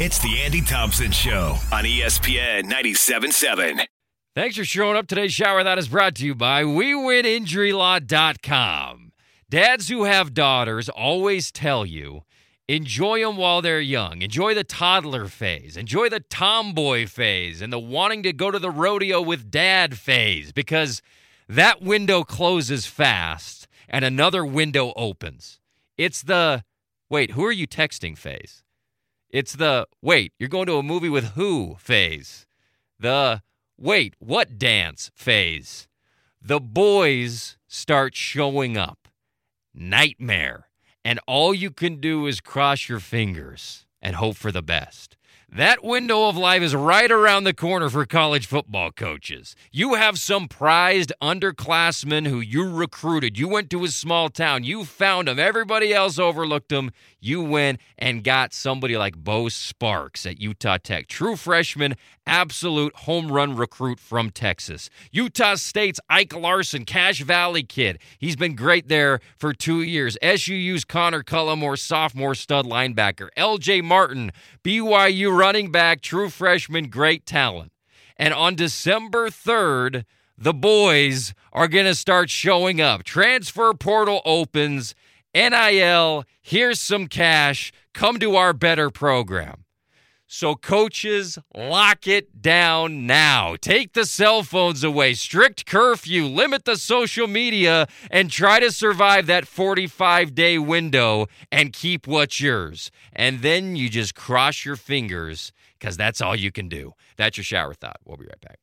It's the Andy Thompson Show on ESPN 97.7. Thanks for showing up. Today's shower that is brought to you by WeWinInjuryLaw.com. Dads who have daughters always tell you enjoy them while they're young. Enjoy the toddler phase. Enjoy the tomboy phase and the wanting to go to the rodeo with dad phase because that window closes fast and another window opens. It's the wait, who are you texting phase? It's the wait, you're going to a movie with who phase. The wait, what dance phase. The boys start showing up. Nightmare. And all you can do is cross your fingers and hope for the best. That window of life is right around the corner for college football coaches. You have some prized underclassmen who you recruited. You went to a small town. You found them. Everybody else overlooked them. You went and got somebody like Bo Sparks at Utah Tech. True freshman, absolute home run recruit from Texas. Utah State's Ike Larsen, Cache Valley kid. He's been great there for two years. SUU's Connor Cullimore, sophomore stud linebacker. LJ Martin, BYU running back, true freshman, great talent. And on December 3rd, the boys are going to start showing up. Transfer portal opens, NIL, here's some cash, come to our better program. So, coaches, lock it down now. Take the cell phones away, strict curfew, limit the social media, and try to survive that 45 day window and keep what's yours. And then you just cross your fingers because that's all you can do. That's your shower thought. We'll be right back.